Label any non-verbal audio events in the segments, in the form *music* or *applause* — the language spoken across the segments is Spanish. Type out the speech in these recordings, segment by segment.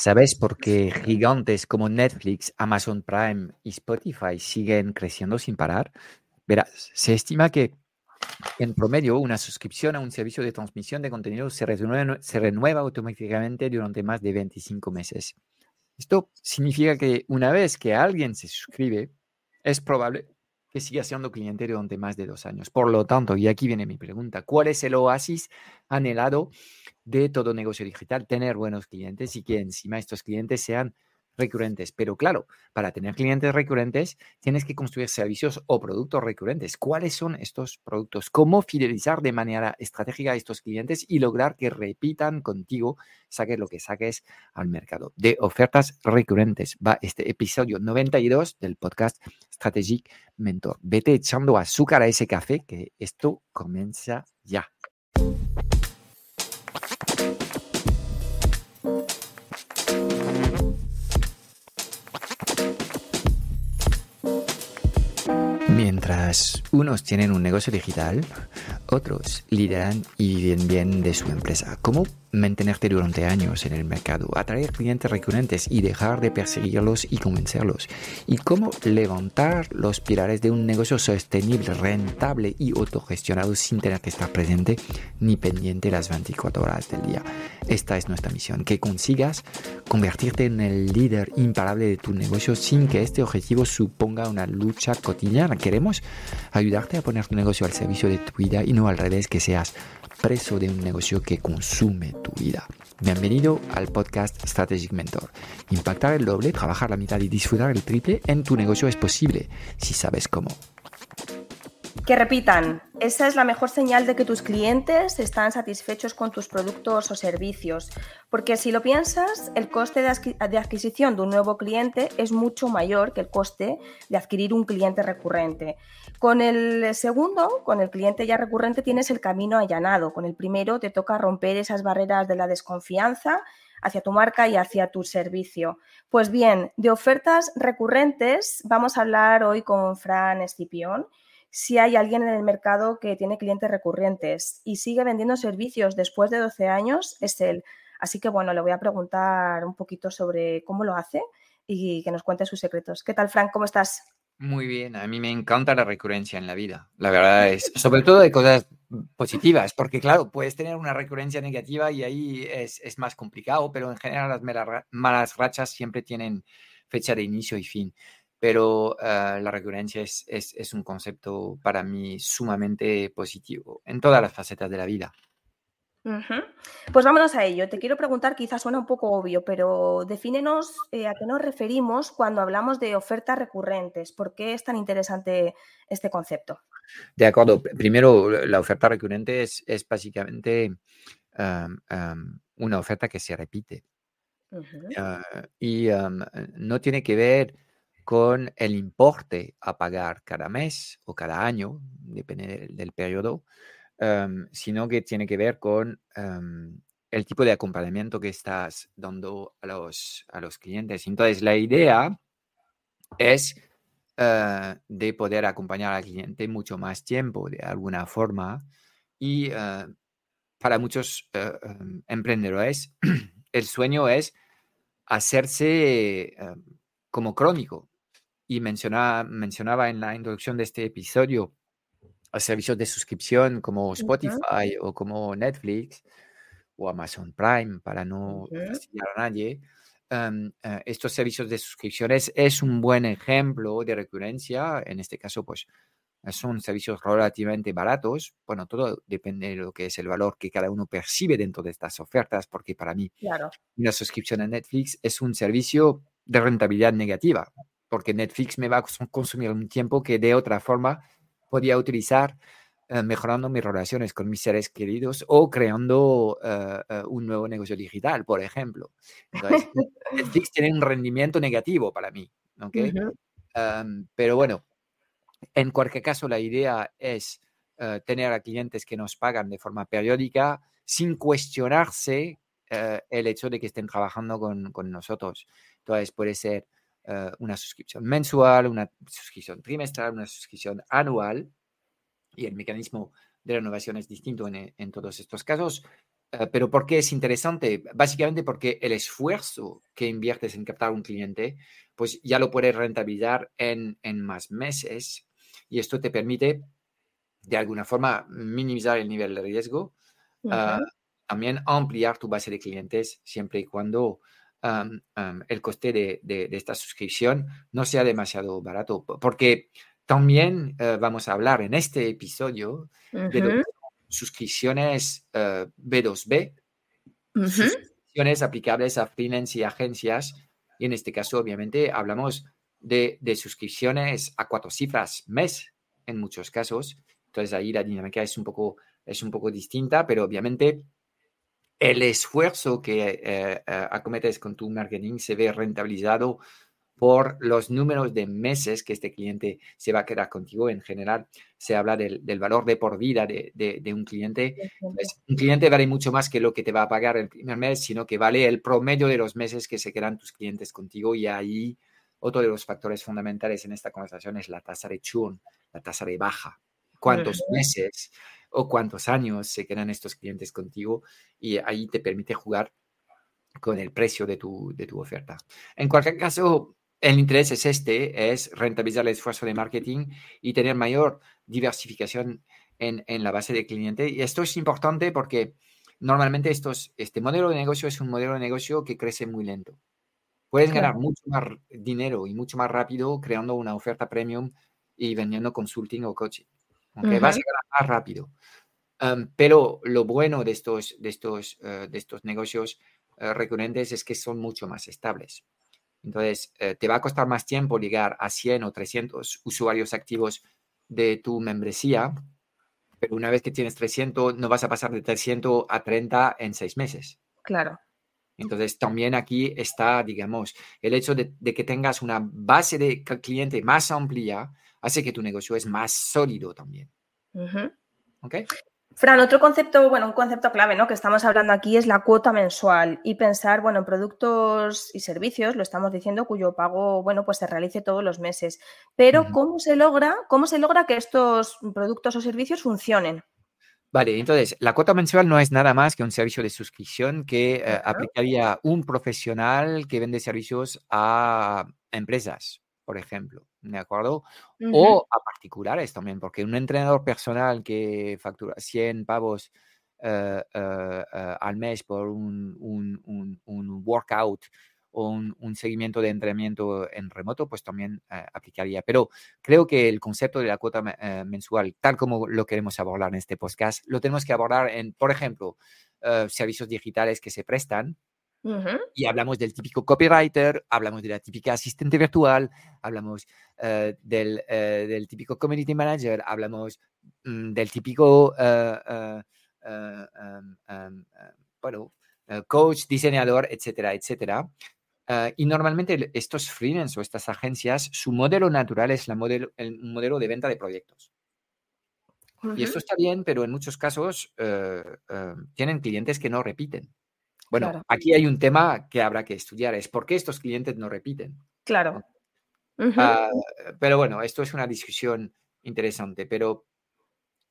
¿Sabes por qué gigantes como Netflix, Amazon Prime y Spotify siguen creciendo sin parar? Verás, se estima que en promedio una suscripción a un servicio de transmisión de contenido se renueva, se renueva automáticamente durante más de 25 meses. Esto significa que una vez que alguien se suscribe, es probable que siga siendo cliente durante más de dos años. Por lo tanto, y aquí viene mi pregunta, ¿cuál es el oasis anhelado de todo negocio digital? Tener buenos clientes y que encima estos clientes sean recurrentes. Pero claro, para tener clientes recurrentes tienes que construir servicios o productos recurrentes. ¿Cuáles son estos productos? ¿Cómo fidelizar de manera estratégica a estos clientes y lograr que repitan contigo, saques lo que saques al mercado? De ofertas recurrentes va este episodio 92 del podcast Strategic Mentor. Vete echando azúcar a ese café que esto comienza ya. para unos tienen un negocio digital, otros lideran y viven bien de su empresa. ¿Cómo mantenerte durante años en el mercado, atraer clientes recurrentes y dejar de perseguirlos y convencerlos? ¿Y cómo levantar los pilares de un negocio sostenible, rentable y autogestionado sin tener que estar presente ni pendiente las 24 horas del día? Esta es nuestra misión, que consigas convertirte en el líder imparable de tu negocio sin que este objetivo suponga una lucha cotidiana. Queremos ayudarte a poner tu negocio al servicio de tu vida y no al revés, que seas preso de un negocio que consume tu vida. Bienvenido al podcast Strategic Mentor. Impactar el doble, trabajar la mitad y disfrutar el triple en tu negocio es posible si sabes cómo. Que repitan, esa es la mejor señal de que tus clientes están satisfechos con tus productos o servicios, porque si lo piensas, el coste de adquisición de un nuevo cliente es mucho mayor que el coste de adquirir un cliente recurrente. Con el segundo, con el cliente ya recurrente, tienes el camino allanado. Con el primero te toca romper esas barreras de la desconfianza hacia tu marca y hacia tu servicio. Pues bien, de ofertas recurrentes vamos a hablar hoy con Fran Escipión si hay alguien en el mercado que tiene clientes recurrentes y sigue vendiendo servicios después de 12 años, es él. Así que bueno, le voy a preguntar un poquito sobre cómo lo hace y que nos cuente sus secretos. ¿Qué tal, Frank? ¿Cómo estás? Muy bien, a mí me encanta la recurrencia en la vida. La verdad *laughs* es, sobre todo de cosas positivas, porque claro, puedes tener una recurrencia negativa y ahí es, es más complicado, pero en general las malas rachas siempre tienen fecha de inicio y fin pero ah, la recurrencia es, es, un concepto para mí sumamente positivo en todas las facetas de la vida. Pues vámonos a ello. Te quiero preguntar, quizás suena un poco obvio, pero defínenos eh, a qué nos referimos cuando hablamos de ofertas recurrentes. ¿Por qué es tan interesante este concepto? De acuerdo. Primero, la oferta recurrente es, es básicamente una oferta que se repite. Ah, y no tiene que ver con el importe a pagar cada mes o cada año, depende del, periodo, em, sino que tiene que ver con em, el tipo de acompañamiento que estás dando a los, a los clientes. Entonces, la idea es eh, de poder acompañar al cliente mucho más tiempo de alguna forma y eh, para muchos eh, em, emprendedores *clears throat* el sueño es hacerse como crónico, y mencionaba, mencionaba en la introducción de este episodio a servicios de suscripción como Spotify o como Netflix o Amazon Prime para no fastidiar a nadie. Eh, estos servicios de suscripciones es un buen ejemplo de recurrencia. En este caso, pues son servicios relativamente baratos. Bueno, todo depende de lo que es el valor que cada uno percibe dentro de estas ofertas, porque para mí una suscripción a Netflix es un servicio de rentabilidad negativa porque Netflix me va a consumir un tiempo que de otra forma podía utilizar eh, mejorando mis relaciones con mis seres queridos o creando eh, eh, un nuevo negocio digital, por ejemplo. *laughs* Netflix tiene un rendimiento negativo para mí, pero bueno, en cualquier caso, la idea es tener a clientes que nos pagan de forma periódica sin cuestionarse el hecho de que estén trabajando con, con nosotros. Entonces, puede ser eh, una suscripción mensual, una suscripción trimestral, una suscripción anual, y el mecanismo de renovación es distinto en, en todos estos casos, Eh, pero ¿por qué es interesante? Básicamente porque el esfuerzo que inviertes en captar un cliente, pues ya lo puedes rentabilizar en, en más meses y esto te permite de alguna forma minimizar el nivel de riesgo, también ampliar tu base de clientes siempre y cuando el coste de, de, esta suscripción no sea demasiado barato, porque también eh, vamos a hablar en este episodio de suscripciones B2B, eh, suscripciones aplicables a freelance y agencias, y en este caso obviamente hablamos de, de suscripciones a cuatro cifras mes en muchos casos, entonces ahí la dinámica es un poco, es un poco distinta, pero obviamente el esfuerzo que eh, eh, acometes con tu marketing se ve rentabilizado por los números de meses que este cliente se va a quedar contigo. En general, se habla del, valor de por vida de, un cliente. Pues, un cliente vale mucho más que lo que te va a pagar el primer mes, sino que vale el promedio de los meses que se quedan tus clientes contigo. Y ahí otro de los factores fundamentales en esta conversación es la tasa de churn, la tasa de baja. Cuántos meses o cuántos años se quedan estos clientes contigo y ahí te permite jugar con el precio de tu, de tu oferta. En cualquier caso, el interés es este, es rentabilizar el esfuerzo de marketing y tener mayor diversificación en, en la base de cliente. Y esto es importante porque normalmente estos, este modelo de negocio es un modelo de negocio que crece muy lento. Puedes ganar mucho más dinero y mucho más rápido creando una oferta premium y vendiendo consulting o coaching. Vas a ganar más rápido. pero lo bueno de estos, de estos, eh, de estos negocios eh, recurrentes es que son mucho más estables. Entonces, eh, te va a costar más tiempo llegar a 100 o 300 usuarios activos de tu membresía, pero una vez que tienes 300, no vas a pasar de 300 a 30 en seis meses. Claro. Entonces, también aquí está, digamos, el hecho de, que tengas una base de cliente más amplia hace que tu negocio es más sólido también. ¿Ok? Fran, otro concepto, bueno, un concepto clave, ¿no? Que estamos hablando aquí es la cuota mensual y pensar, bueno, en productos y servicios, lo estamos diciendo, cuyo pago, bueno, pues se realice todos los meses. Pero, ¿cómo se logra, cómo se logra que estos productos o servicios funcionen? Vale, entonces, la cuota mensual no es nada más que un servicio de suscripción que eh, aplicaría un profesional que vende servicios a empresas, por ejemplo. ¿de acuerdo? O a particulares también, porque un entrenador personal que factura 100 pavos eh, eh, al mes por un, un, workout o un, seguimiento de entrenamiento en remoto, pues también aplicaría. Pero creo que el concepto de la cuota mensual, tal como lo queremos abordar en este podcast, lo tenemos que abordar en, por ejemplo, servicios digitales que se prestan y hablamos del típico copywriter, hablamos de la típica asistente virtual, hablamos eh, del, eh, del, típico community manager, hablamos mm, del típico, em, bueno, coach, diseñador, etcétera, etcétera. y normalmente estos freelance o estas agencias, su modelo natural es la modelo, el modelo de venta de proyectos. Y esto está bien, pero en muchos casos tienen clientes que no repiten. Bueno, aquí hay un tema que habrá que estudiar, es por qué estos clientes no repiten. Claro. Ah, pero bueno, esto es una discusión interesante, pero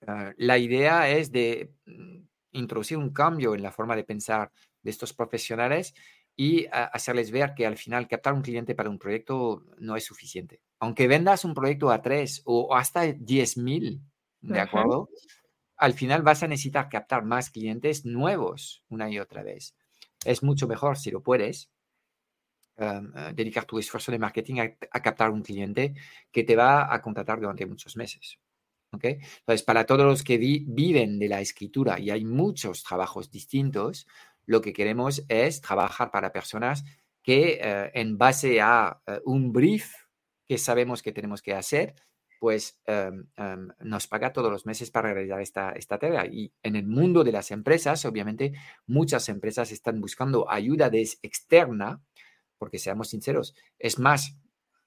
ah, la idea es de mm, introducir un cambio en la forma de pensar de estos profesionales y hacerles ver que al final captar un cliente para un proyecto no es suficiente. Aunque vendas un proyecto a tres o hasta 10.000, ¿de acuerdo? Al final vas a necesitar captar más clientes nuevos una y otra vez es mucho mejor si lo puedes. Em, eh, dedicar tu esfuerzo de marketing a, captar un cliente que te va a contratar durante muchos meses. ¿okay? Entonces, para todos los que viven de la escritura y hay muchos trabajos distintos, lo que queremos es trabajar para personas que eh, en base a eh, un brief que sabemos que tenemos que hacer, pues em, em, nos paga todos los meses para realizar esta, esta tarea. Y en el mundo de las empresas, obviamente, muchas empresas están buscando ayuda de externa, porque seamos sinceros, es más,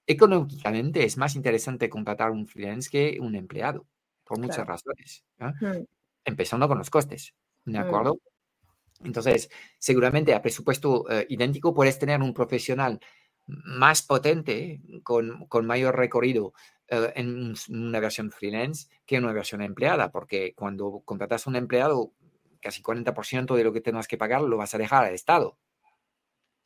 económicamente es más interesante contratar un freelance que un empleado, por muchas razones. Mm. Empezando con los costes, ¿de mm. acuerdo? Entonces, seguramente a presupuesto eh, idéntico puedes tener un profesional más potente, con, con mayor recorrido, en una versión freelance que en una versión empleada, porque cuando contratas a un empleado, casi 40% de lo que tengas que pagar lo vas a dejar al Estado.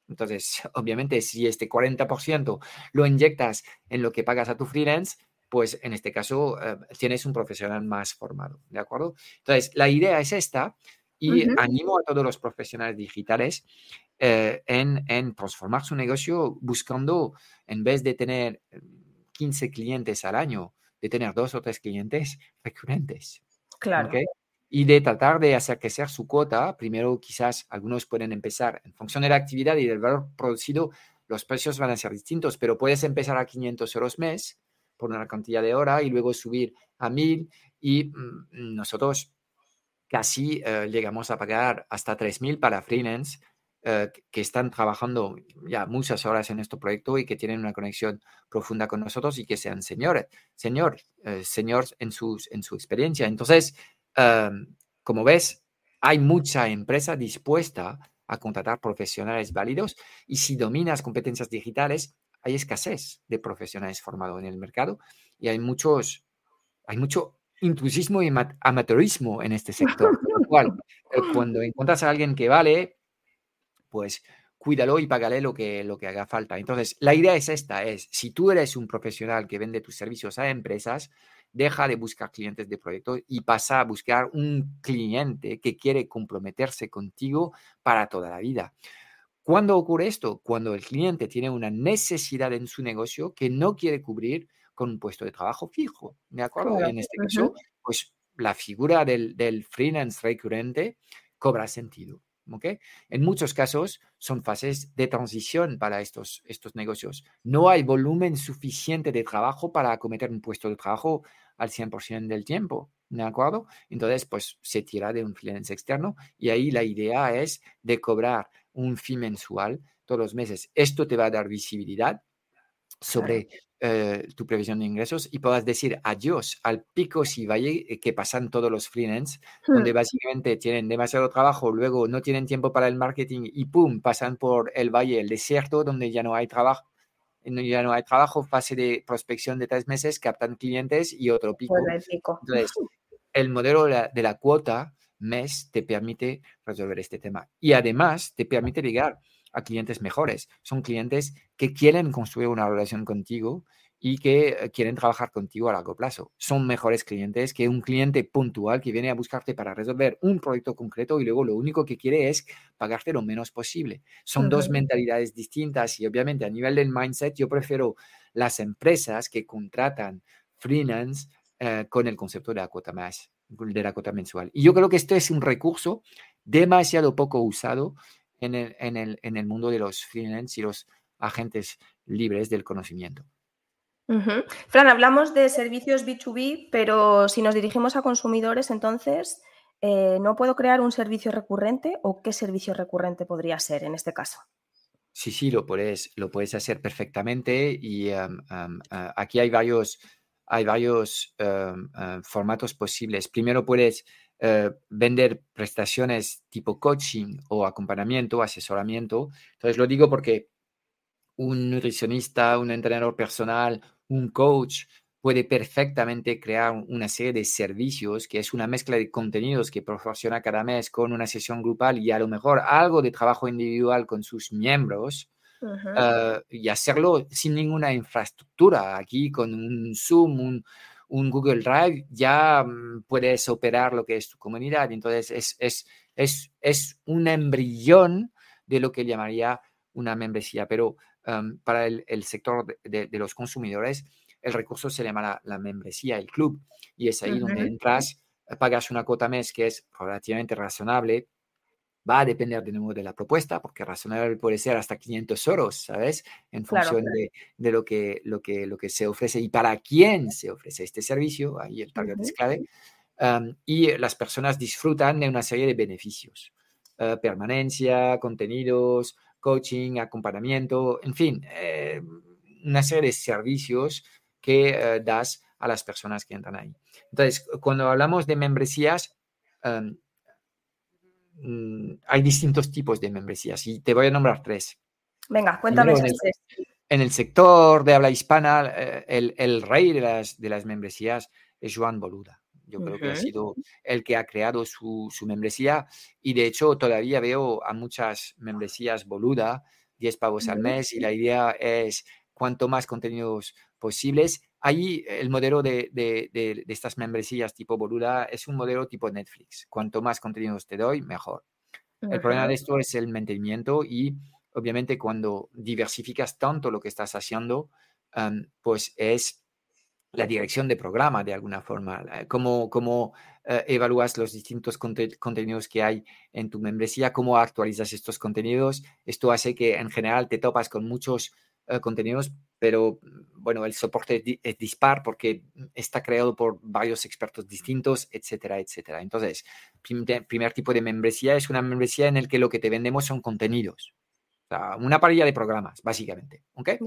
Entonces, *laughs* obviamente, si este 40% lo inyectas en lo que pagas a tu freelance, pues en este caso eh, tienes un profesional más formado, ¿de acuerdo? Entonces, la idea es esta y animo a todos los profesionales digitales eh, en, en, transformar su negocio buscando, en vez de tener 15 clientes al año, de tener dos o tres clientes recurrentes. Claro. Y de tratar de hacer crecer su cuota. Primero, quizás algunos pueden empezar en función de la actividad y del valor producido, los precios van a ser distintos, pero puedes empezar a 500 euros mes por una cantidad de hora y luego subir a 1000 y mm, nosotros casi eh, llegamos a pagar hasta 3000 para freelance eh, que están trabajando ya muchas horas en este proyecto y que tienen una conexión profunda con nosotros y que sean señores, señor, eh, señores en, sus, en su experiencia. Entonces, em, como ves, hay mucha empresa dispuesta a contratar profesionales válidos y si dominas competencias digitales, hay escasez de profesionales formados en el mercado y hay muchos, hay mucho intrusismo y amateurismo en este sector. Lo cual, eh, cuando encuentras a alguien que vale, pues cuídalo y págale lo que, lo que haga falta. Entonces, la idea es esta, es si tú eres un profesional que vende tus servicios a empresas, deja de buscar clientes de proyecto y pasa a buscar un cliente que quiere comprometerse contigo para toda la vida. ¿Cuándo ocurre esto? Cuando el cliente tiene una necesidad en su negocio que no quiere cubrir con un puesto de trabajo fijo. ¿De acuerdo? En este caso, pues la figura del, del freelance recurrente cobra sentido. En muchos casos son fases de transición para estos, estos negocios. No hay volumen suficiente de trabajo para acometer un puesto de trabajo al 100% del tiempo, ¿de acuerdo? Entonces, pues se tira de un freelance externo y ahí la idea es de cobrar un fee mensual todos los meses. Esto te va a dar visibilidad sobre eh, tu previsión de ingresos y puedas decir adiós al pico y valle eh, que pasan todos los freelance, donde hmm. básicamente tienen demasiado trabajo, luego no tienen tiempo para el marketing y pum, pasan por el valle, el desierto, donde ya no hay trabajo. Ya no hay trabajo, fase de prospección de tres meses, captan clientes y otro pico. Entonces, el modelo de la cuota mes te permite resolver este tema. Y además te permite llegar a clientes mejores. Son clientes que quieren construir una relación contigo y que eh, quieren trabajar contigo a largo plazo. Son mejores clientes que un cliente puntual que viene a buscarte para resolver un proyecto concreto y luego lo único que quiere es pagarte lo menos posible. Son dos mentalidades distintas y obviamente a nivel del mindset yo prefiero las empresas que contratan freelance eh, con el concepto de la cuota más, de la cuota mensual. Y yo creo que este es un recurso demasiado poco usado en el, en el, en el mundo de los freelance y los agentes libres del conocimiento. Fran, hablamos de servicios B2B, pero si nos dirigimos a consumidores, entonces, eh, ¿no puedo crear un servicio recurrente o qué servicio recurrente podría ser en este caso? Sí, sí, lo puedes, lo puedes hacer perfectamente y aquí hay varios, hay varios formatos posibles. Primero puedes eh, vender prestaciones tipo coaching o acompañamiento, asesoramiento. Entonces lo digo porque un nutricionista, un entrenador personal, un coach puede perfectamente crear una serie de servicios que es una mezcla de contenidos que proporciona cada mes con una sesión grupal y a lo mejor algo de trabajo individual con sus miembros. Eh, y hacerlo sin ninguna infraestructura, aquí con un Zoom, un, un Google Drive, ya mm, puedes operar lo que es tu comunidad. Entonces, es, es, es, es un embrión de lo que llamaría una membresía, pero em, para el, el sector de, de, los consumidores, el recurso se llama la, membresía, el club, y es ahí donde entras, pagas una cuota mes que es relativamente razonable, Va a depender de nuevo de la propuesta, porque razonable puede ser hasta 500 euros, ¿sabes? En función De, de, lo, que, lo, que, lo que se ofrece y para quién se ofrece este servicio, ahí el target es clave. y las personas disfrutan de una serie de beneficios. Uh, permanencia, contenidos, coaching, acompañamiento, en fin, eh, una serie de servicios que uh, das a las personas que entran ahí. Entonces, cuando hablamos de membresías, Mm, hay distintos tipos de membresías y te voy a nombrar tres. Venga, cuéntame en el, en el sector de habla hispana, eh, el, el, rey de las, de las membresías es Joan Boluda. Yo creo que ha sido el que ha creado su, membresía y de hecho todavía veo a muchas membresías boluda, 10 pavos al mes y la idea es cuanto más contenidos posibles. Ahí el modelo de, de, estas membresías tipo boluda es un modelo tipo Netflix. Cuanto más contenidos te doy, mejor. El problema de esto es el mantenimiento y obviamente cuando diversificas tanto lo que estás haciendo, pues es la dirección de programa de alguna forma, cómo, cómo eh, evalúas los distintos contenidos que hay en tu membresía, cómo actualizas estos contenidos. Esto hace que en general te topas con muchos eh, contenidos, pero bueno, el soporte es dispar porque está creado por varios expertos distintos, etcétera, etcétera. Entonces, primer tipo de membresía es una membresía en el que lo que te vendemos son contenidos una parrilla de programas, básicamente. ¿okay?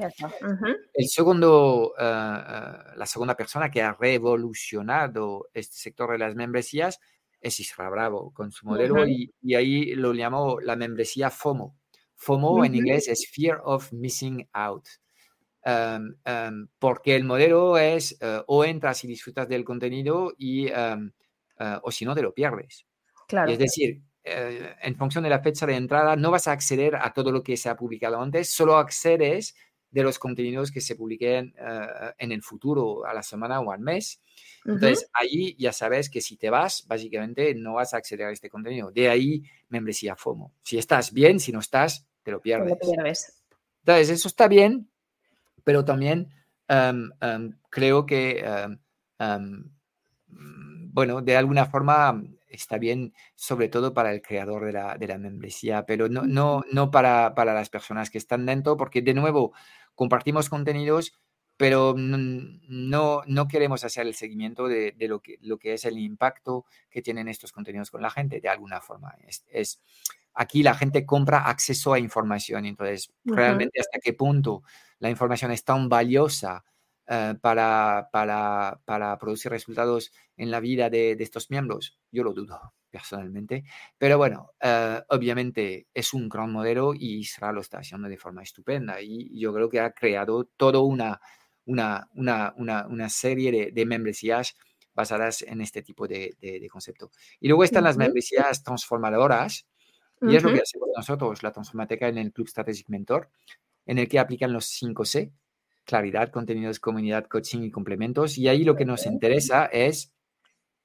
El segundo, eh, la segunda persona que ha revolucionado este sector de las membresías es Isra Bravo con su modelo y, ahí lo llamó la membresía FOMO. FOMO en inglés es Fear of Missing Out. Em, em, porque el modelo es eh, o entras y disfrutas del contenido y, em, o si no te lo pierdes. Claro. es decir, eh, en función de la fecha de entrada, no vas a acceder a todo lo que se ha publicado antes, solo accedes de los contenidos que se publiquen eh, en el futuro, a la semana o al mes. Entonces, ahí ya sabes que si te vas, básicamente no vas a acceder a este contenido. De ahí, membresía FOMO. Si estás bien, si no estás, te lo pierdes. Entonces, eso está bien, pero también em, em, creo que, em, bueno, de alguna forma está bien, sobre todo para el creador de la, de la membresía, pero no, no, no para, para, las personas que están dentro, porque de nuevo compartimos contenidos, pero no, no queremos hacer el seguimiento de, de, lo, que, lo que es el impacto que tienen estos contenidos con la gente, de alguna forma. Es, es aquí la gente compra acceso a información, entonces, realmente hasta qué punto la información es tan valiosa eh, para, para, para, producir resultados en la vida de, de, estos miembros? Yo lo dudo personalmente, pero bueno, eh, obviamente es un gran modelo y Israel lo está haciendo de forma estupenda y yo creo que ha creado toda una, una, una, una, serie de, de, membresías basadas en este tipo de, de concepto. Y luego están las membresías transformadoras, y es lo que hacemos nosotros, la Transformateca en el Club Strategic Mentor, en el que aplican los 5C, claridad, contenidos, comunidad, coaching y complementos. Y ahí lo que nos interesa es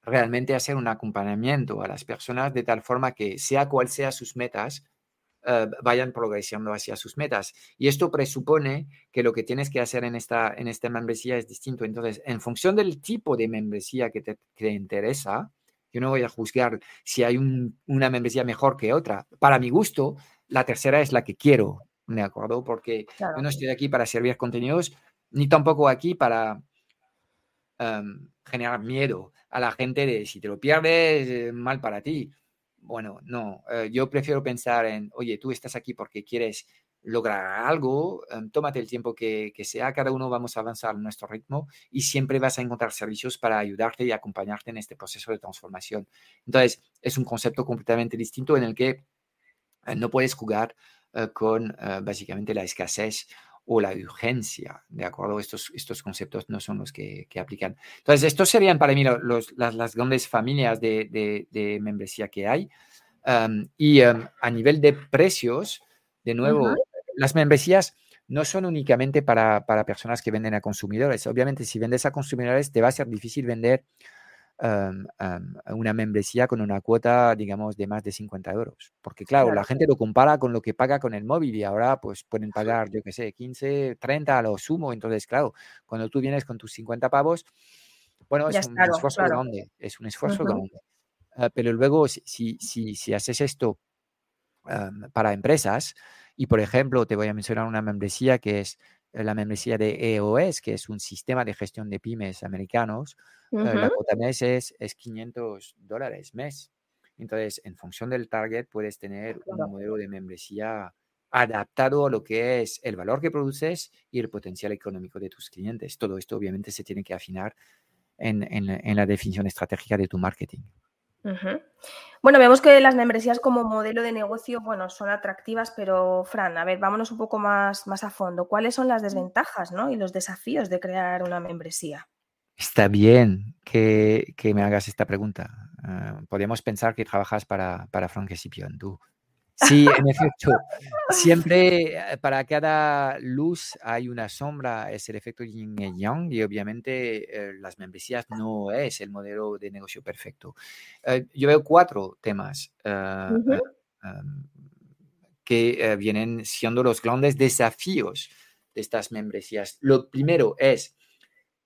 realmente hacer un acompañamiento a las personas de tal forma que sea cual sea sus metas, eh, vayan progresando hacia sus metas. Y esto presupone que lo que tienes que hacer en esta, en esta membresía es distinto. Entonces, en función del tipo de membresía que te, interesa, yo no voy a juzgar si hay una membresía mejor que otra. Para mi gusto, la tercera es la que quiero. ¿De acuerdo? Porque yo no estoy aquí para servir contenidos, ni tampoco aquí para em, generar miedo a la gente de si te lo pierdes, mal para ti. Bueno, no, eh, yo prefiero pensar en, oye, tú estás aquí porque quieres lograr algo, em, tómate el tiempo que, que, sea, cada uno vamos a avanzar a nuestro ritmo y siempre vas a encontrar servicios para ayudarte y acompañarte en este proceso de transformación. Entonces, es un concepto completamente distinto en el que eh, no puedes jugar con eh, básicamente la escasez o la urgencia, ¿de acuerdo? Estos, estos conceptos no son los que, aplican. Entonces, estos serían para mí los, las, grandes familias de, de, membresía que hay. y a nivel de precios, de nuevo, las membresías no son únicamente para, para, personas que venden a consumidores. Obviamente, si vendes a consumidores, te va a ser difícil vender una membresía con una cuota, digamos, de más de 50 euros. Porque claro, la gente lo compara con lo que paga con el móvil y ahora pues pueden pagar, yo qué sé, 15, 30 a lo sumo. Entonces, claro, cuando tú vienes con tus 50 pavos, bueno, es un esfuerzo grande, es un esfuerzo grande. Ah, pero luego, si, si, si, haces esto para empresas, y por ejemplo, te voy a mencionar una membresía que es la membresía de EOS, que es un sistema de gestión de pymes americanos, eh, la cuota mes es, es 500 dólares mes. Entonces, en función del target, puedes tener un modelo de membresía adaptado a lo que es el valor que produces y el potencial económico de tus clientes. Todo esto obviamente se tiene que afinar en, en la definición estratégica de tu marketing. Bueno, vemos que las membresías como modelo de negocio, bueno, son atractivas, pero Fran, a ver, vámonos un poco más, más a fondo. ¿Cuáles son las desventajas ¿no? y los desafíos de crear una membresía? Está bien que, me hagas esta pregunta. Ah, podemos pensar que trabajas para, para Frank tú. Sí, en efecto. Siempre eh, para cada luz hay una sombra, es el efecto yin y yang, y obviamente eh, las membresías no es el modelo de negocio perfecto. Eh, yo veo cuatro temas que vienen siendo los grandes desafíos de estas membresías. Lo primero es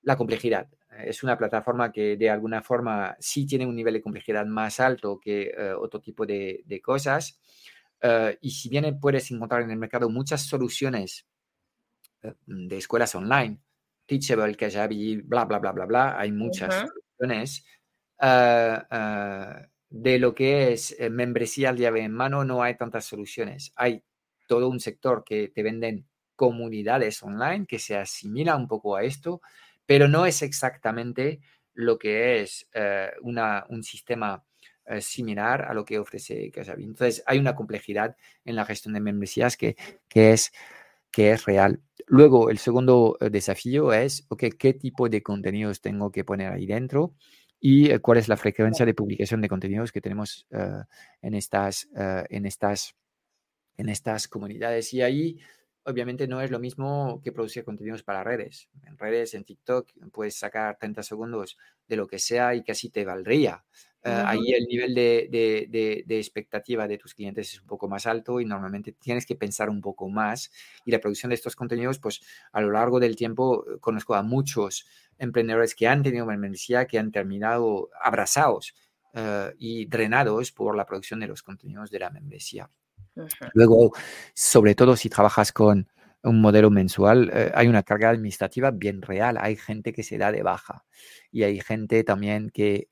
la complejidad. Es una plataforma que de alguna forma sí tiene un nivel de complejidad más alto que otro tipo de, de cosas. Eh, y si bien puedes encontrar en el mercado muchas soluciones eh, de escuelas online, Teachable, Kajabi, bla, bla, bla, bla, bla, hay muchas soluciones. Eh, de lo que es membresía al llave en mano, no hay tantas soluciones. Hay todo un sector que te venden comunidades online que se asimila un poco a esto, pero no es exactamente lo que es una, un sistema eh, similar a lo que ofrece Kajabi. Entonces, hay una complejidad en la gestión de membresías que, que, es, que es real. Luego, el segundo eh, desafío es, okay, ¿qué tipo de contenidos tengo que poner ahí dentro? y eh, cuál es la frecuencia de publicación de contenidos que tenemos en, estas, en, estas, en estas comunidades. Y ahí, obviamente, no es lo mismo que producir contenidos para redes. En redes, en TikTok, puedes sacar 30 segundos de lo que sea y casi te valdría. Eh, ahí el nivel de, expectativa de tus clientes es un poco más alto y normalmente tienes que pensar un poco más. Y la producción de estos contenidos, pues a lo largo del tiempo eh, conozco a muchos emprendedores que han tenido membresía, que han terminado abrazados eh, y drenados por la producción de los contenidos de la membresía. Luego, sobre todo si trabajas con un modelo mensual, hay una carga administrativa bien real. Hay gente que se da de baja y hay gente también que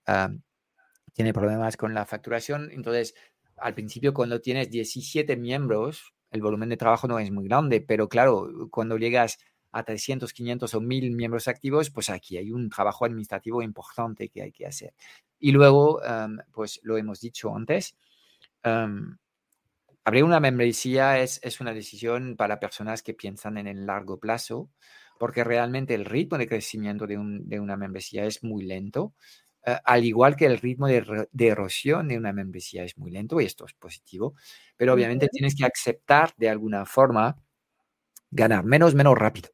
tiene problemas con la facturación. Entonces, al principio, cuando tienes 17 miembros, el volumen de trabajo no es muy grande, pero claro, cuando llegas a 300, 500 o 1000 miembros activos, pues aquí hay un trabajo administrativo importante que hay que hacer. Y luego, em, pues lo hemos dicho antes, abrir una membresía es, es, una decisión para personas que piensan en el largo plazo, porque realmente el ritmo de crecimiento de, un, de una membresía es muy lento. Eh, al igual que el ritmo de, erosión de una membresía es muy lento y esto es positivo, pero obviamente tienes que aceptar de alguna forma ganar menos, menos rápido.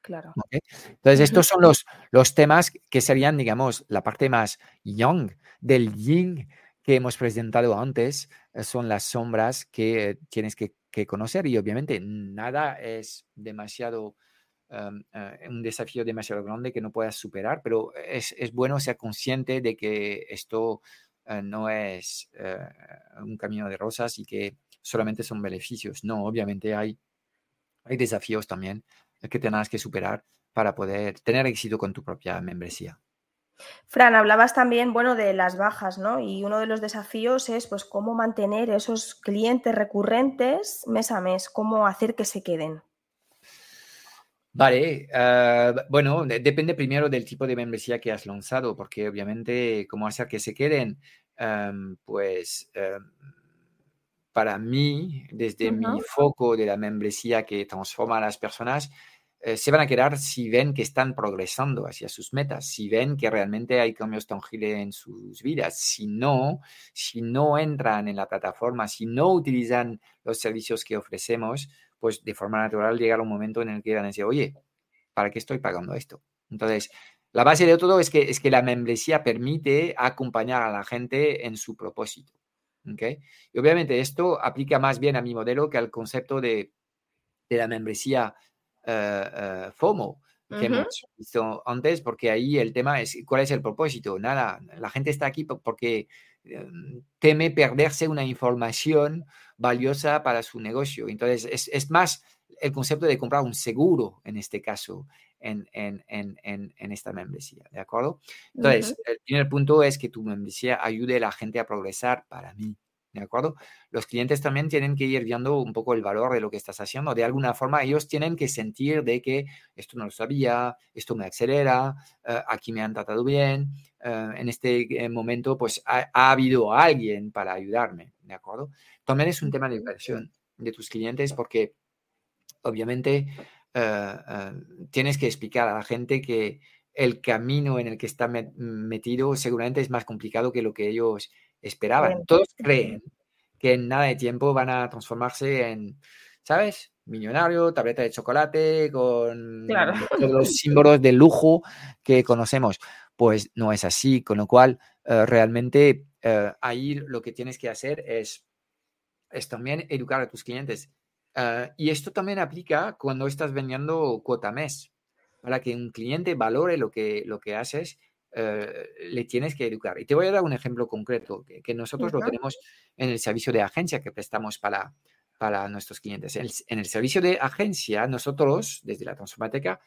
Claro. Entonces, estos son los, los temas que serían, digamos, la parte más young del yin que hemos presentado antes, eh, son las sombras que tienes que, conocer y obviamente nada es demasiado Em, eh, un desafío demasiado grande que no puedas superar, pero es, es bueno ser consciente de que esto eh, no es eh, un camino de rosas y que solamente son beneficios. No, obviamente hay, hay desafíos también que tengas que superar para poder tener éxito con tu propia membresía. Fran, hablabas también, bueno, de las bajas, ¿no? Y uno de los desafíos es, pues, cómo mantener esos clientes recurrentes mes a mes, cómo hacer que se queden. Vale, ah, bueno, depende primero del tipo de membresía que has lanzado, porque obviamente cómo hacer que se queden, pues para mí, desde mi foco de la membresía que transforma a las personas, eh, se van a quedar si ven que están progresando hacia sus metas, si ven que realmente hay cambios tangibles en sus vidas. Si no, si no entran en la plataforma, si no utilizan los servicios que ofrecemos, pues de forma natural llega un momento en el que van a decir, oye, ¿para qué estoy pagando esto? Entonces, la base de todo es que, es que la membresía permite acompañar a la gente en su propósito. ¿okay? Y obviamente esto aplica más bien a mi modelo que al concepto de, de la membresía eh, FOMO que hemos visto antes, porque ahí el tema es cuál es el propósito. Nada, la gente está aquí porque em, teme perderse una información valiosa para su negocio. Entonces, es, es, más el concepto de comprar un seguro en este caso, en, en, en, en esta membresía, ¿de acuerdo? Entonces, el primer punto es que tu membresía ayude a la gente a progresar para mí. ¿De acuerdo? Los clientes también tienen que ir viendo un poco el valor de lo que estás haciendo. De alguna forma, ellos tienen que sentir de que esto no lo sabía, esto me acelera, eh, aquí me han tratado bien. Eh, en este eh, momento, pues ha, habido alguien para ayudarme. ¿De acuerdo? También es un tema de inversión de tus clientes porque obviamente tienes que explicar a la gente que el camino en el que está metido seguramente es más complicado que lo que ellos esperaban. Todos creen que en nada de tiempo van a transformarse en, ¿sabes? Millonario, tableta de chocolate, con los símbolos de lujo que conocemos. Pues no es así, con lo cual eh, realmente eh, ahí lo que tienes que hacer es, es también educar a tus clientes. Eh, y esto también aplica cuando estás vendiendo cuota mes. Para que un cliente valore lo que, lo que haces, le tienes que educar. Y te voy a dar un ejemplo concreto, que, nosotros lo tenemos en el servicio de agencia que prestamos para, para nuestros clientes. En el, servicio de agencia, nosotros, desde la Transformateca,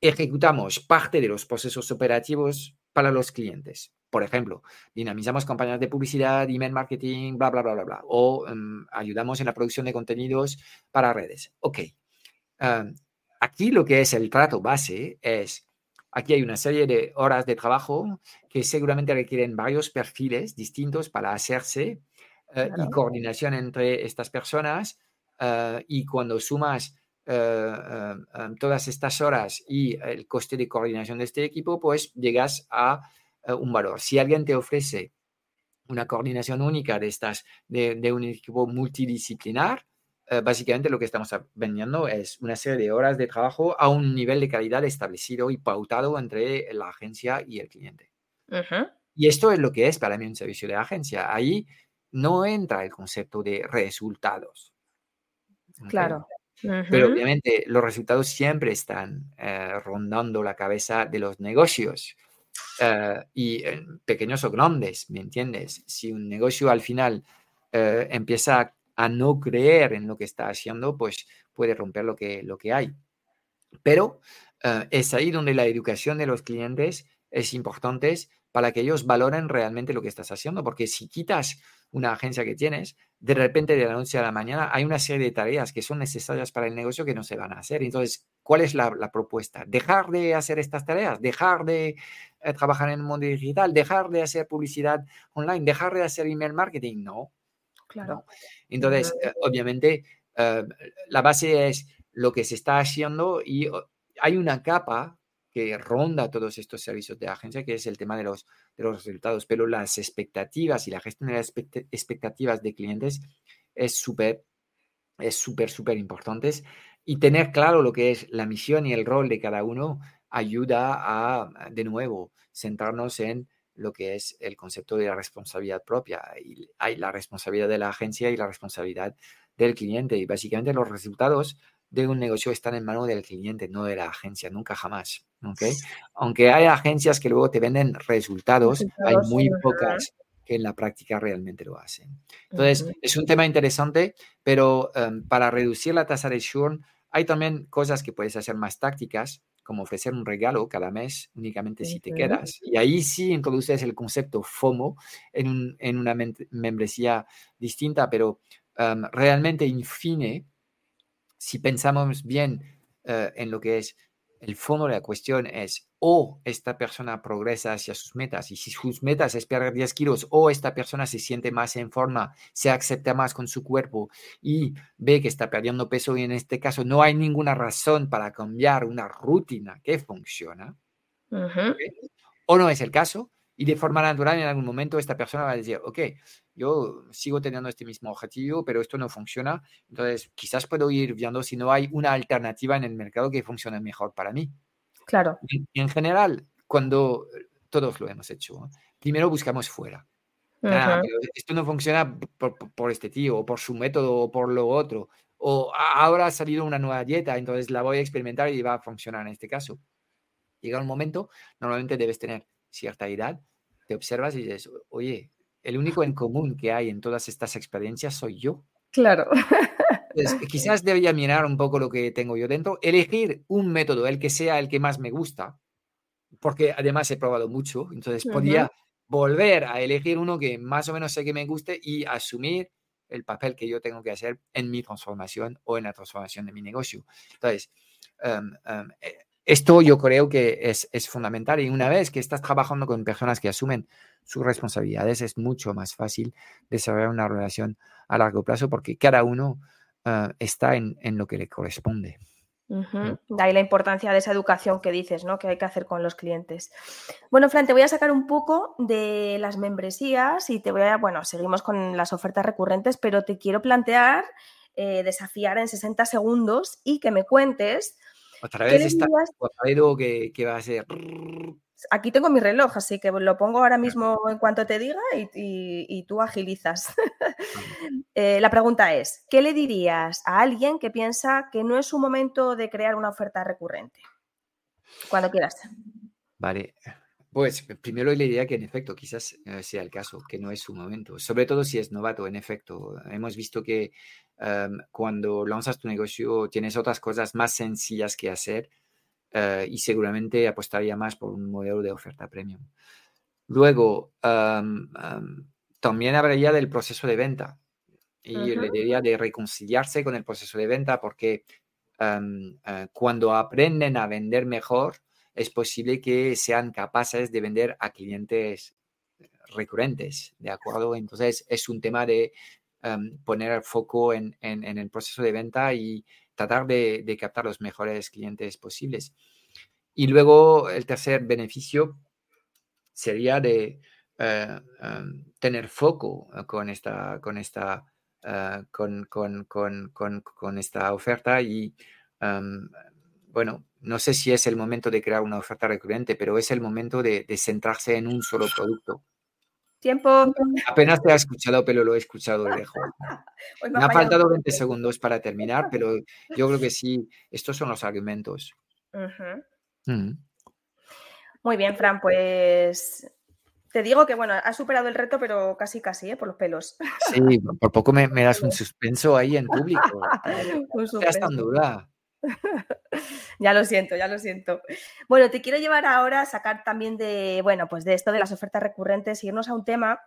ejecutamos parte de los procesos operativos para los clientes. Por ejemplo, dinamizamos campañas de publicidad, email marketing, bla, bla, bla, bla, bla. O em, ayudamos en la producción de contenidos para redes. Ok. Em, aquí lo que es el trato base es, aquí hay una serie de horas de trabajo que seguramente requieren varios perfiles distintos para hacerse eh, y coordinación entre estas personas. Eh, y cuando sumas em, todas estas horas y el coste de coordinación de este equipo, pues llegas a eh, un valor. Si alguien te ofrece una coordinación única de estas, de, un equipo multidisciplinar, eh, básicamente lo que estamos vendiendo es una serie de horas de trabajo a un nivel de calidad establecido y pautado entre la agencia y el cliente. Y esto es lo que es para mí un servicio de agencia. Ahí no entra el concepto de resultados. Claro. Pero obviamente los resultados siempre están eh, rondando la cabeza de los negocios. Eh, y pequeños o grandes, ¿me entiendes? Si un negocio al final empieza a no creer en lo que está haciendo, pues puede romper lo que, lo que hay. Pero eh, es ahí donde la educación de los clientes es importante para que ellos valoren realmente lo que estás haciendo, porque si quitas una agencia que tienes, de repente de la noche a la mañana hay una serie de tareas que son necesarias para el negocio que no se van a hacer. Entonces, ¿cuál es la, propuesta? ¿Dejar de hacer estas tareas? ¿Dejar de eh, trabajar en el mundo digital? ¿Dejar de hacer publicidad online? ¿Dejar de hacer email marketing? No. Claro. Entonces, eh, obviamente, eh, la base es lo que se está haciendo y hay una capa que ronda todos estos servicios de agencia, que es el tema de los, de los resultados, pero las expectativas y la gestión de las expectativas de clientes es súper, es súper, súper importantes y tener claro lo que es la misión y el rol de cada uno ayuda a, de nuevo, centrarnos en lo que es el concepto de la responsabilidad propia. Y hay la responsabilidad de la agencia y la responsabilidad del cliente. Y básicamente los resultados de un negocio están en manos del cliente, no de la agencia, nunca jamás. ¿okay? Aunque hay agencias que luego te venden resultados, hay muy pocas que en la práctica realmente lo hacen. Entonces, es un tema interesante, pero em, para reducir la tasa de churn, hay también cosas que puedes hacer más tácticas, como ofrecer un regalo cada mes únicamente si te quedas. Y ahí sí introduces el concepto FOMO en, en una membresía distinta, pero realmente, en fin, si pensamos bien eh, en lo que es el fondo de la cuestión es o esta persona progresa hacia sus metas y si sus metas es perder 10 kilos o esta persona se siente más en forma, se acepta más con su cuerpo y ve que está perdiendo peso y en este caso no hay ninguna razón para cambiar una rutina que funciona, o no es el caso, y de forma natural en algún momento esta persona va a decir, ok, yo sigo teniendo este mismo objetivo, pero esto no funciona, entonces quizás puedo ir viendo si no hay una alternativa en el mercado que funcione mejor para mí. Claro. Y en general, cuando todos lo hemos hecho, primero buscamos fuera. esto no funciona por, por, este tío, o por su método, o por lo otro. O ahora ha salido una nueva dieta, entonces la voy a experimentar y va a funcionar en este caso. Llega un momento, normalmente debes tener cierta edad, te observas y dices, oye, el único en común que hay en todas estas experiencias soy yo. Claro. *laughs* quizás debería mirar un poco lo que tengo yo dentro, elegir un método, el que sea el que más me gusta, porque además he probado mucho, entonces podría volver a elegir uno que más o menos sé que me guste y asumir el papel que yo tengo que hacer en mi transformación o en la transformación de mi negocio. Entonces, em, eh, esto yo creo que es, fundamental y una vez que estás trabajando con personas que asumen sus responsabilidades, es mucho más fácil desarrollar una relación a largo plazo porque cada uno ah, está en, lo que le corresponde. De ahí la importancia de esa educación que dices, ¿no? Que hay que hacer con los clientes. Bueno, Fran, te voy a sacar un poco de las membresías y te voy a, bueno, seguimos con las ofertas recurrentes, pero te quiero plantear, eh, desafiar en 60 segundos y que me cuentes. Otra vez está algo que, que va a ser Aquí tengo mi reloj, así que lo pongo ahora mismo en cuanto te diga y, tú agilizas. *laughs* Eh, la pregunta es, ¿qué le dirías a alguien que piensa que no es su momento de crear una oferta recurrente? Cuando quieras. Vale. Pues primero le diría que en efecto quizás eh, sea el caso, que no es su momento, sobre todo si es novato, en efecto. Hemos visto que em, cuando lanzas tu negocio tienes otras cosas más sencillas que hacer eh, y seguramente apostaría más por un modelo de oferta premium. Luego, también hablaría del proceso de venta y le diría de reconciliarse con el proceso de venta porque eh, cuando aprenden a vender mejor, es posible que sean capaces de vender a clientes recurrentes, ¿de acuerdo? Entonces, es un tema de poner el foco en, en, el proceso de venta y tratar de, captar los mejores clientes posibles. Y luego el tercer beneficio sería de eh, em, tener foco con esta, con esta, eh, con, con, con, con, esta oferta y em, bueno, no sé si es el momento de crear una oferta recurrente, pero es el momento de, de centrarse en un solo producto. Tiempo. Apenas te ha escuchado, pero lo he escuchado de lejos. *laughs* me, ha faltado 20 segundos para terminar, pero yo creo que sí, estos son los argumentos. Mm. Muy bien, Fran, pues te digo que, bueno, has superado el reto, pero casi, casi, ¿eh? por los pelos. Sí, por poco me, das un *laughs* suspenso ahí en público. No tan dura. *laughs* ya lo siento, ya lo siento. Bueno, te quiero llevar ahora a sacar también de, bueno, pues de esto de las ofertas recurrentes, irnos a un tema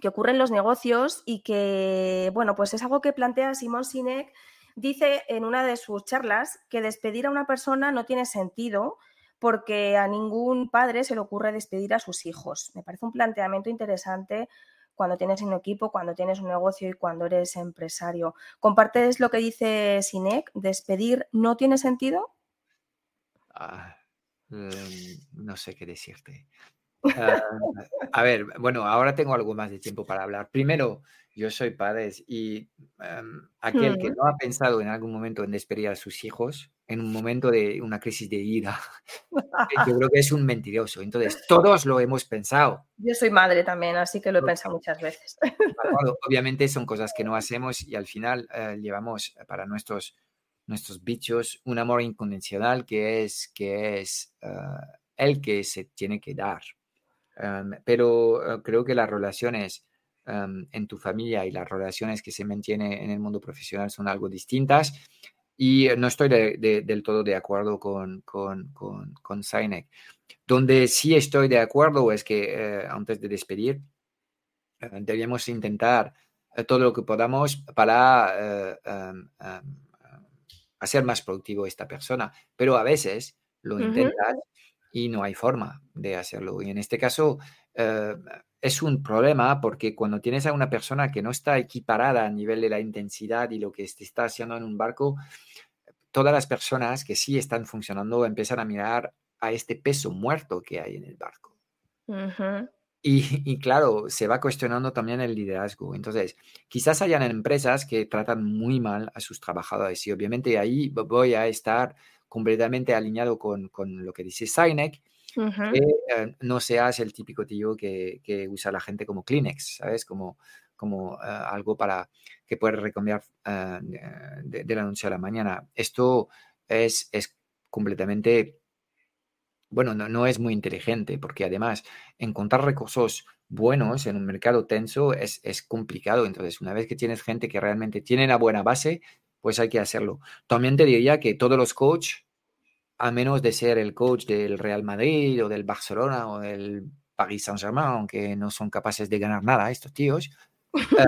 que ocurre en los negocios y que, bueno, pues es algo que plantea Simón Sinek. Dice en una de sus charlas que despedir a una persona no tiene sentido porque a ningún padre se le ocurre despedir a sus hijos. Me parece un planteamiento interesante cuando tienes un equipo, cuando tienes un negocio y cuando eres empresario. ¿Compartes lo que dice Sinek? ¿Despedir no tiene sentido? Ah, em, no sé qué decirte. Ah, a ver, bueno, ahora tengo algo más de tiempo para hablar. Primero, yo soy padre y em, aquel que no ha pensado en algún momento en despedir a sus hijos, en un momento de una crisis de ira, *laughs* yo creo que es un mentiroso. Entonces, todos lo hemos pensado. Yo soy madre también, así que lo he pensado muchas veces. Obviamente son cosas que no hacemos y al final eh, llevamos para nuestros, nuestros bichos un amor incondicional que es, que es eh, el que se tiene que dar. Em, pero eh, creo que las relaciones em, en tu familia y las relaciones que se mantienen en el mundo profesional son algo distintas. Y no estoy del todo de acuerdo con, con, con, con Sinek. Donde sí estoy de acuerdo es que eh, antes de despedir, eh, intentar todo lo que podamos para em, hacer más productivo esta persona. Pero a veces lo intentas y no hay forma de hacerlo. Y en este caso eh, es un problema porque cuando tienes a una persona que no está equiparada a nivel de la intensidad y lo que se está haciendo en un barco, todas las personas que sí están funcionando empiezan a mirar a este peso muerto que hay en el barco. Y, y, claro, se va cuestionando también el liderazgo. Entonces, quizás hayan empresas que tratan muy mal a sus trabajadores y obviamente ahí voy a estar completamente alineado con, con lo que dice Sinek, que eh, no seas el típico tío que, que, usa la gente como Kleenex, ¿sabes? Como, como eh, algo para que puedes recomendar uh, de, del anuncio a la mañana. Esto es, es completamente, bueno, no, es muy inteligente porque además encontrar recursos buenos en un mercado tenso es, es complicado. Entonces, una vez que tienes gente que realmente tiene una buena base, pues hay que hacerlo. También te diría que todos los coaches, a menos de ser el coach del Real Madrid o del Barcelona o del Paris Saint-Germain, aunque no son capaces de ganar nada estos tíos, eh,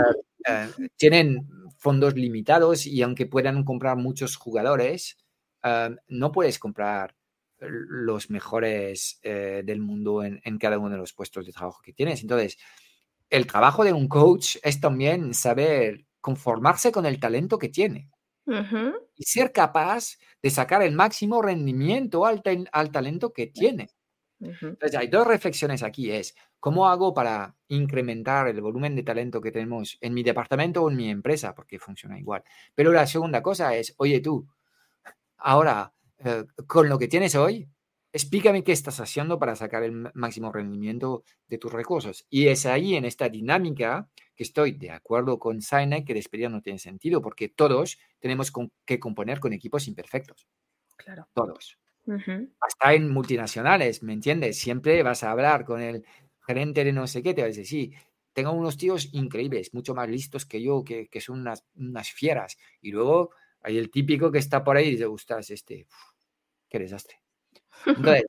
eh, tienen fondos limitados y aunque puedan comprar muchos jugadores, eh, no puedes comprar los mejores del mundo en, en, cada uno de los puestos de trabajo que tienes. Entonces, el trabajo de un coach es también saber conformarse con el talento que tiene y ser capaz de sacar el máximo rendimiento al, al talento que tiene. Entonces, hay dos reflexiones aquí. Es, ¿cómo hago para incrementar el volumen de talento que tenemos en mi departamento o en mi empresa? Porque funciona igual. Pero la segunda cosa es, oye tú, ahora, eh, con lo que tienes hoy, explícame qué estás haciendo para sacar el máximo rendimiento de tus recursos. Y es ahí, en esta dinámica, que estoy de acuerdo con Sinek, que despedir no tiene sentido, porque todos tenemos que componer con equipos imperfectos. Claro. Todos. Hasta en multinacionales, ¿me entiendes? Siempre vas a hablar con el gerente de no sé qué, te va a decir, sí, tengo unos tíos increíbles, mucho más listos que yo, que, son unas, unas, fieras. Y luego hay el típico que está por ahí y dice, gustas, este, qué desastre. Entonces,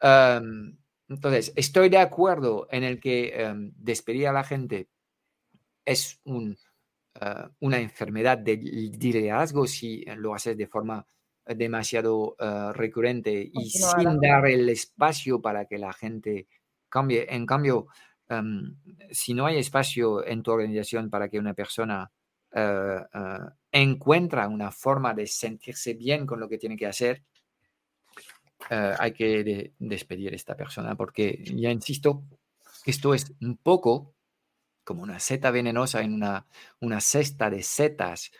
*laughs* entonces, estoy de acuerdo en el que despedir a la gente es un, ah, una enfermedad de liderazgo si lo haces de forma demasiado ah, recurrente y sin dar el espacio para que la gente cambie. En cambio, si no hay espacio en tu organización para que una persona uh, encuentra una forma de sentirse bien con lo que tiene que hacer, eh, hay que despedir a esta persona porque ya insisto, esto es un poco como una seta venenosa en una, una cesta de setas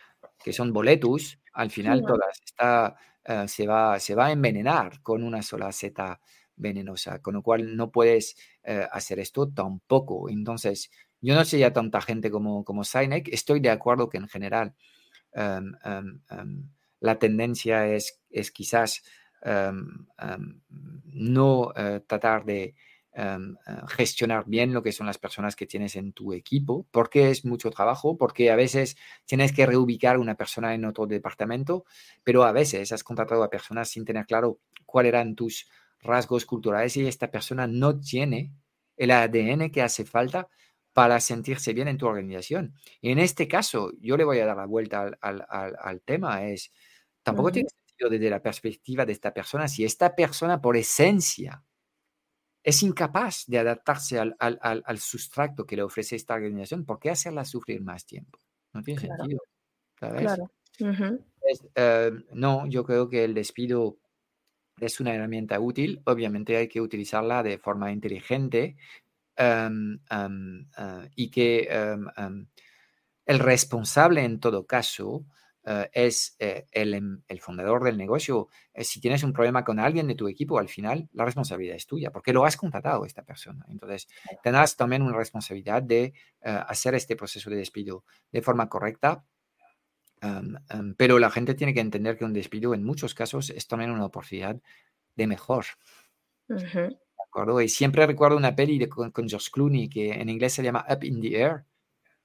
que son boletus, al final todas está, eh, se, va, se va a envenenar con una sola seta venenosa, con lo cual no puedes eh, hacer esto tampoco. Entonces, yo no sé ya tanta gente como, como Sinek, estoy de acuerdo que en general em, em, em, la tendencia es, es quizás no eh, tratar de eh, gestionar bien lo que son las personas que tienes en tu equipo, porque es mucho trabajo, porque a veces tienes que reubicar una persona en otro departamento, pero a veces has contratado a personas sin tener claro cuáles eran tus rasgos culturales y esta persona no tiene el ADN que hace falta para sentirse bien en tu organización. Y en este caso, yo le voy a dar la vuelta al, tema, es, tampoco tienes desde la perspectiva de esta persona, si esta persona por esencia es incapaz de adaptarse al, al, sustrato que le ofrece esta organización, ¿por qué hacerla sufrir más tiempo? No tiene sentido. Claro. Eh, no, yo creo que el despido es una herramienta útil. Obviamente hay que utilizarla de forma inteligente em, em, eh, y que em, el responsable en todo caso eh, es eh, el, el, fundador del negocio. Eh, si tienes un problema con alguien de tu equipo, al final la responsabilidad es tuya, porque lo has contratado esta persona. Entonces, tendrás también una responsabilidad de hacer este proceso de despido de forma correcta. pero la gente tiene que entender que un despido en muchos casos es también una oportunidad de mejor. ¿De Y siempre recuerdo una peli de, con, con George Clooney que en inglés se llama Up in the Air,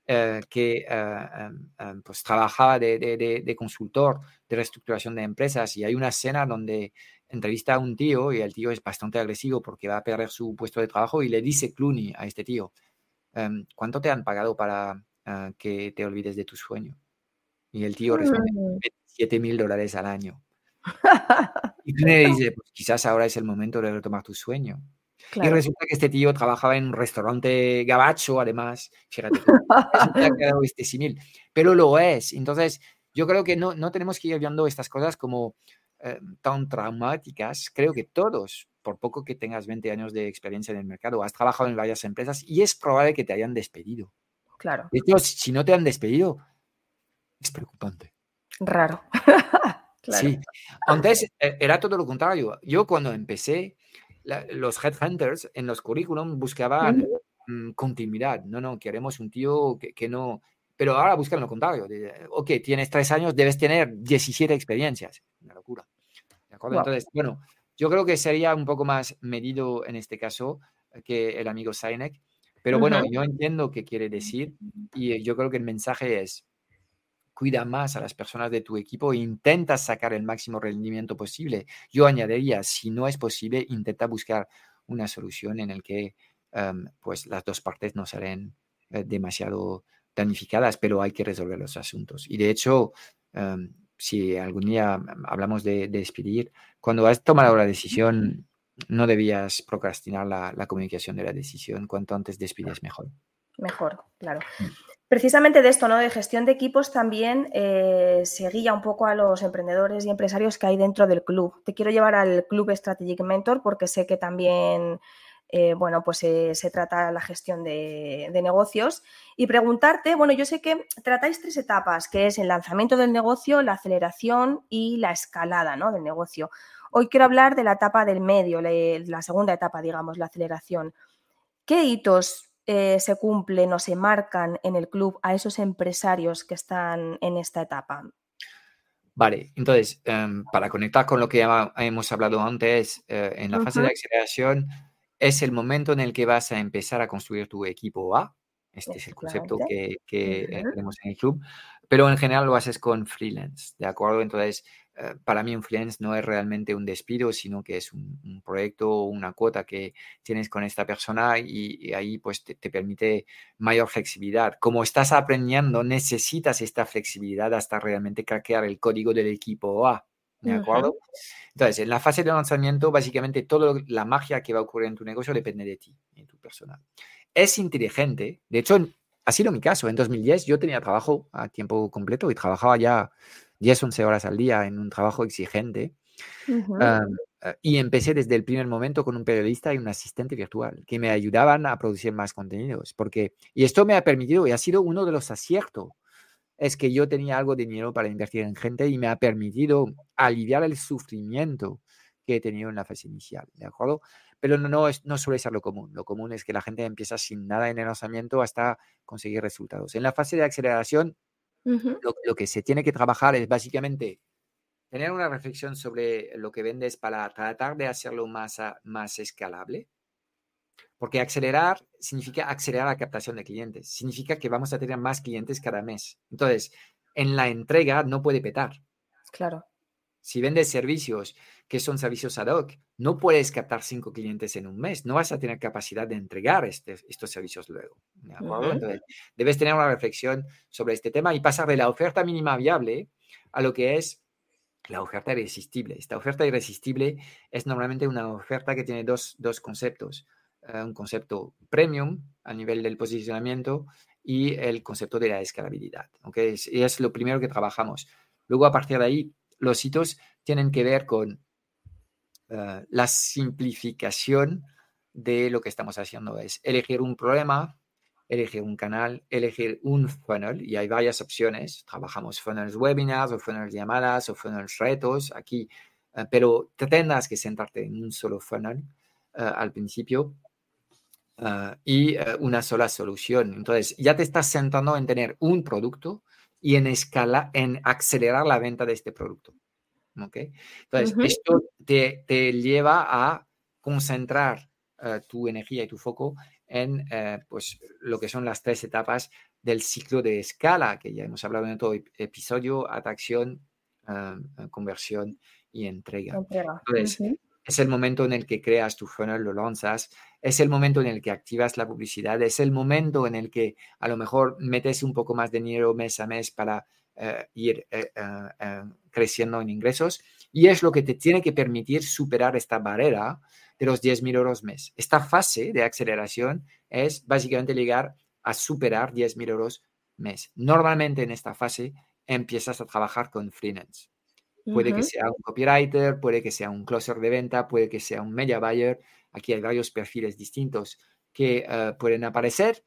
eh, que eh, em, pues trabajaba de, de, consultor de reestructuración de empresas y hay una escena donde entrevista a un tío y el tío es bastante agresivo porque va a perder su puesto de trabajo y le dice Clooney a este tío, em, ¿cuánto te han pagado para eh, que te olvides de tu sueño? Y el tío responde, 7 mm. mil dólares al año. *laughs* Y Clooney dice, pues quizás ahora es el momento de retomar tu sueño. Y resulta que este tío trabajaba en un restaurante gabacho, además. Fíjate, *laughs* este simil. Pero lo es. Entonces, yo creo que no, no tenemos que ir viendo estas cosas como eh, tan traumáticas. Creo que todos, por poco que tengas 20 años de experiencia en el mercado, has trabajado en varias empresas y es probable que te hayan despedido. Claro. De hecho, si no te han despedido, es preocupante. Raro. *laughs* Sí. Antes eh, era todo lo contrario. Yo cuando empecé, los headhunters en los currículum buscaban mm, continuidad. No, no, queremos un tío que, no. Pero ahora buscan lo contrario. ok, tienes tres años, debes tener 17 experiencias. Una locura. ¿De acuerdo? Entonces, bueno, yo creo que sería un poco más medido en este caso que el amigo Sinek. Pero bueno, yo entiendo qué quiere decir y yo creo que el mensaje es cuida más a las personas de tu equipo e intenta sacar el máximo rendimiento posible. Yo añadiría, si no es posible, intenta buscar una solución en la que em, pues las dos partes no serán eh, demasiado danificadas, pero hay que resolver los asuntos. Y de hecho, em, si algún día hablamos de, despedir, cuando has tomado la decisión, no debías procrastinar la, la, comunicación de la decisión. Cuanto antes despides, mejor. Mejor, claro. Precisamente de esto, ¿no? De gestión de equipos también eh, se guía un poco a los emprendedores y empresarios que hay dentro del club. Te quiero llevar al Club Strategic Mentor porque sé que también, eh, bueno, pues eh, se trata la gestión de, negocios y preguntarte, bueno, yo sé que tratáis tres etapas, que es el lanzamiento del negocio, la aceleración y la escalada, ¿no? Del negocio. Hoy quiero hablar de la etapa del medio, la segunda etapa, digamos, la aceleración. ¿Qué hitos eh, se cumplen o se marcan en el club a esos empresarios que están en esta etapa? Vale, entonces, em, para conectar con lo que hemos hablado antes, eh, en la fase de aceleración es el momento en el que vas a empezar a construir tu equipo A. Este es el concepto que, eh, tenemos en el club, pero en general lo haces con freelance, ¿de acuerdo? Entonces, eh, para mí un freelance no es realmente un despido, sino que es un, proyecto o una cuota que tienes con esta persona y, ahí pues te, permite mayor flexibilidad. Como estás aprendiendo, necesitas esta flexibilidad hasta realmente craquear el código del equipo A. ¿De acuerdo? Entonces, en la fase de lanzamiento, básicamente toda la magia que va a ocurrir en tu negocio depende de ti, de tu persona. Es inteligente, de hecho, ha sido mi caso. En 2010 yo tenía trabajo a tiempo completo y trabajaba ya 10, 11 horas al día en un trabajo exigente. Eh, y empecé desde el primer momento con un periodista y un asistente virtual que me ayudaban a producir más contenidos. Porque, y esto me ha permitido, y ha sido uno de los aciertos, es que yo tenía algo de dinero para invertir en gente y me ha permitido aliviar el sufrimiento que he tenido en la fase inicial, ¿de acuerdo? Pero no, no, es, no suele ser lo común. Lo común es que la gente empieza sin nada en el lanzamiento hasta conseguir resultados. En la fase de aceleración lo, que se tiene que trabajar es básicamente tener una reflexión sobre lo que vendes para tratar de hacerlo más, más escalable. Porque acelerar significa acelerar la captación de clientes. Significa que vamos a tener más clientes cada mes. Entonces, en la entrega no puede petar. Claro. Si vendes servicios que son servicios ad hoc, no puedes captar cinco clientes en un mes. No vas a tener capacidad de entregar este, estos servicios luego. debes tener una reflexión sobre este tema y pasar de la oferta mínima viable a lo que es la oferta irresistible. Esta oferta irresistible es normalmente una oferta que tiene dos, conceptos. Eh, un concepto premium a nivel del posicionamiento y el concepto de la escalabilidad. ¿okay? es lo primero que trabajamos. Luego, a partir de ahí, los hitos tienen que ver con eh, la simplificación de lo que estamos haciendo. Es elegir un problema, elegir un canal, elegir un funnel y hay varias opciones. Trabajamos funnels webinars o funnels llamadas o funnels retos aquí, eh, pero te tendrás que sentarte en un solo funnel eh, al principio y una sola solución. Entonces, ya te estás sentando en tener un producto y en escala, en acelerar la venta de este producto. ¿okay? Entonces, esto te, te, lleva a concentrar eh, tu energía y tu foco en eh, pues, lo que son las tres etapas del ciclo de escala, que ya hemos hablado en todo episodio, atracción, eh, conversión y entrega. Entonces, es el momento en el que creas tu funnel, lo lanzas, es el momento en el que activas la publicidad, es el momento en el que a lo mejor metes un poco más de dinero mes a mes para eh, ir eh, eh, creciendo en ingresos y es lo que te tiene que permitir superar esta barrera de los 10.000 euros mes. Esta fase de aceleración es básicamente llegar a superar 10.000 euros mes. Normalmente en esta fase empiezas a trabajar con freelance. Puede que sea un copywriter, puede que sea un closer de venta, puede que sea un media buyer. Aquí hay varios perfiles distintos que eh, pueden aparecer.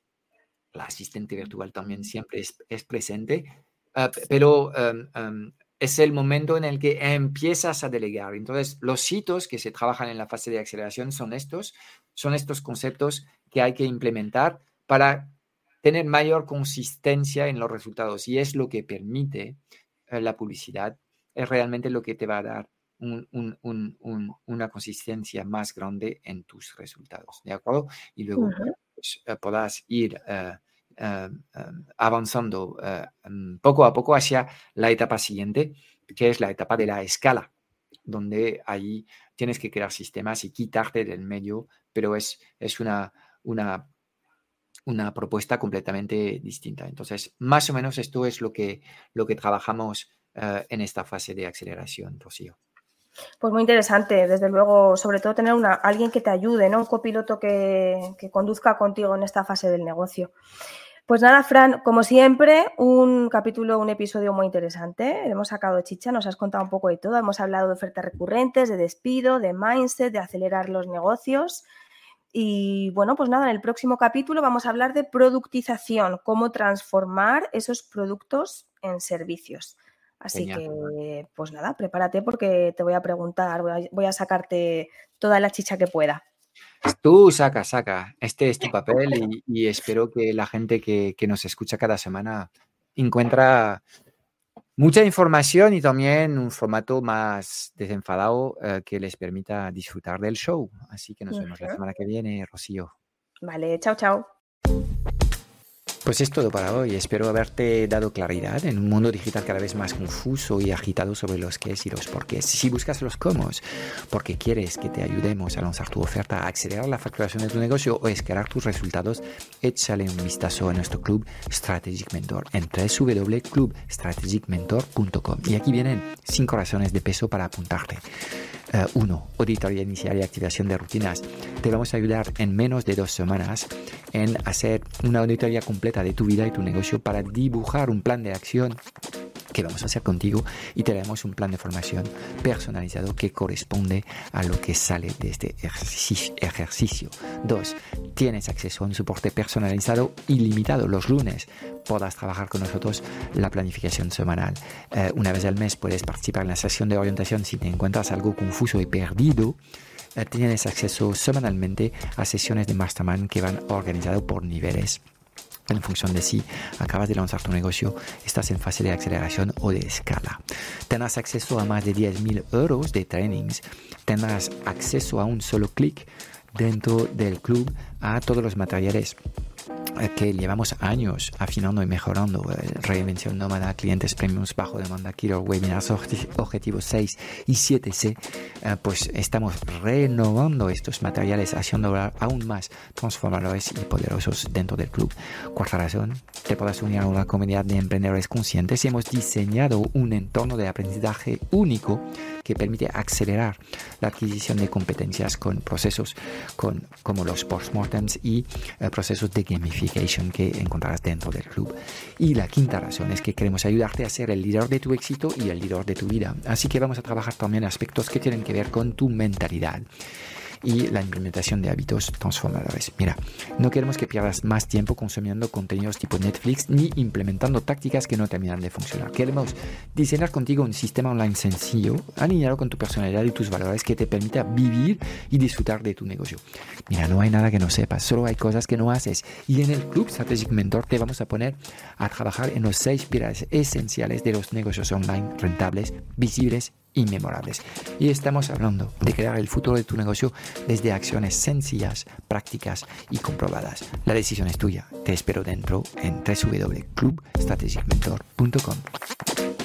La asistente virtual también siempre es, presente, ah, pero em, em, es el momento en el que empiezas a delegar. Entonces, los hitos que se trabajan en la fase de aceleración son estos, son estos conceptos que hay que implementar para tener mayor consistencia en los resultados y es lo que permite eh, la publicidad es realmente lo que te va a dar una consistencia más grande en tus resultados, ¿de acuerdo? Y luego pues, eh, podrás ir eh, eh, avanzando mm, poco a poco hacia la etapa siguiente, que es la etapa de la escala, donde ahí tienes que crear sistemas y quitarte del medio, pero es, es una, una, una propuesta completamente distinta. Entonces, más o menos esto es lo que, lo que trabajamos en esta fase de aceleración, Rocío. Pues muy interesante, desde luego, sobre todo tener una, alguien que te ayude, ¿no? Un copiloto que, conduzca contigo en esta fase del negocio. Pues nada, Fran, como siempre, un capítulo, un episodio muy interesante. Hemos sacado chicha, nos has contado un poco de todo. Hemos hablado de ofertas recurrentes, de despido, de mindset, de acelerar los negocios. Y bueno, pues nada, en el próximo capítulo vamos a hablar de productización, cómo transformar esos productos en servicios. Así que, pues nada, prepárate porque te voy a preguntar, voy a, sacarte toda la chicha que pueda. Tú saca, saca. Este es tu papel y, espero que la gente que, que, nos escucha cada semana encuentra mucha información y también un formato más desenfadado eh, que les permita disfrutar del show. Así que nos vemos la semana que viene, Rocío. Vale, chao, chao. Pues es todo para hoy. Espero haberte dado claridad en un mundo digital cada vez más confuso y agitado sobre los qué y los por qué. Si buscas los cómo, porque quieres que te ayudemos a lanzar tu oferta, a acelerar la facturación de tu negocio o escalar tus resultados, échale un vistazo a nuestro club Strategic Mentor en www.clubstrategicmentor.com. Y aquí vienen cinco razones de peso para apuntarte. 1. Uh, auditoría inicial y activación de rutinas. Te vamos a ayudar en menos de dos semanas en hacer una auditoría completa de tu vida y tu negocio para dibujar un plan de acción que vamos a hacer contigo y te daremos un plan de formación personalizado que corresponde a lo que sale de este ejercicio. Dos, tienes acceso a un soporte personalizado ilimitado los lunes. Podrás trabajar con nosotros la planificación semanal. Eh, una vez al mes puedes participar en la sesión de orientación si te encuentras algo confuso y perdido eh, tienes acceso semanalmente a sesiones de mastermind que van organizadas por niveles en función de si acabas de lanzar tu negocio, estás en fase de aceleración o de escala. Tendrás acceso a más de 10.000 euros de trainings. Tendrás acceso a un solo clic dentro del club a todos los materiales que llevamos años afinando y mejorando. Eh, reinvención nómada, clientes premiums, bajo demanda, killer webinars, objetivos 6 y 7C. Eh, pues estamos renovando estos materiales, haciendo aún más transformadores y poderosos dentro del club. Cuarta razón, te podrás unir a una comunidad de emprendedores conscientes hemos diseñado un entorno de aprendizaje único que permite acelerar la adquisición de competencias con procesos con, como los postmortems y procesos de que encontrarás dentro del club. Y la quinta razón es que queremos ayudarte a ser el líder de tu éxito y el líder de tu vida. Así que vamos a trabajar también aspectos que tienen que ver con tu mentalidad y la implementación de hábitos transformadores. Mira, no queremos que pierdas más tiempo consumiendo contenidos tipo Netflix ni implementando tácticas que no terminan de funcionar. Queremos diseñar contigo un sistema online sencillo, alineado con tu personalidad y tus valores que te permita vivir y disfrutar de tu negocio. Mira, no hay nada que no sepas, solo hay cosas que no haces. Y en el Club Strategic Mentor te vamos a poner a trabajar en los seis pilares esenciales de los negocios online rentables, visibles inmemorables. Y estamos hablando de crear el futuro de tu negocio desde acciones sencillas, prácticas y comprobadas. La decisión es tuya. Te espero dentro en www.clubstrategicmentor.com.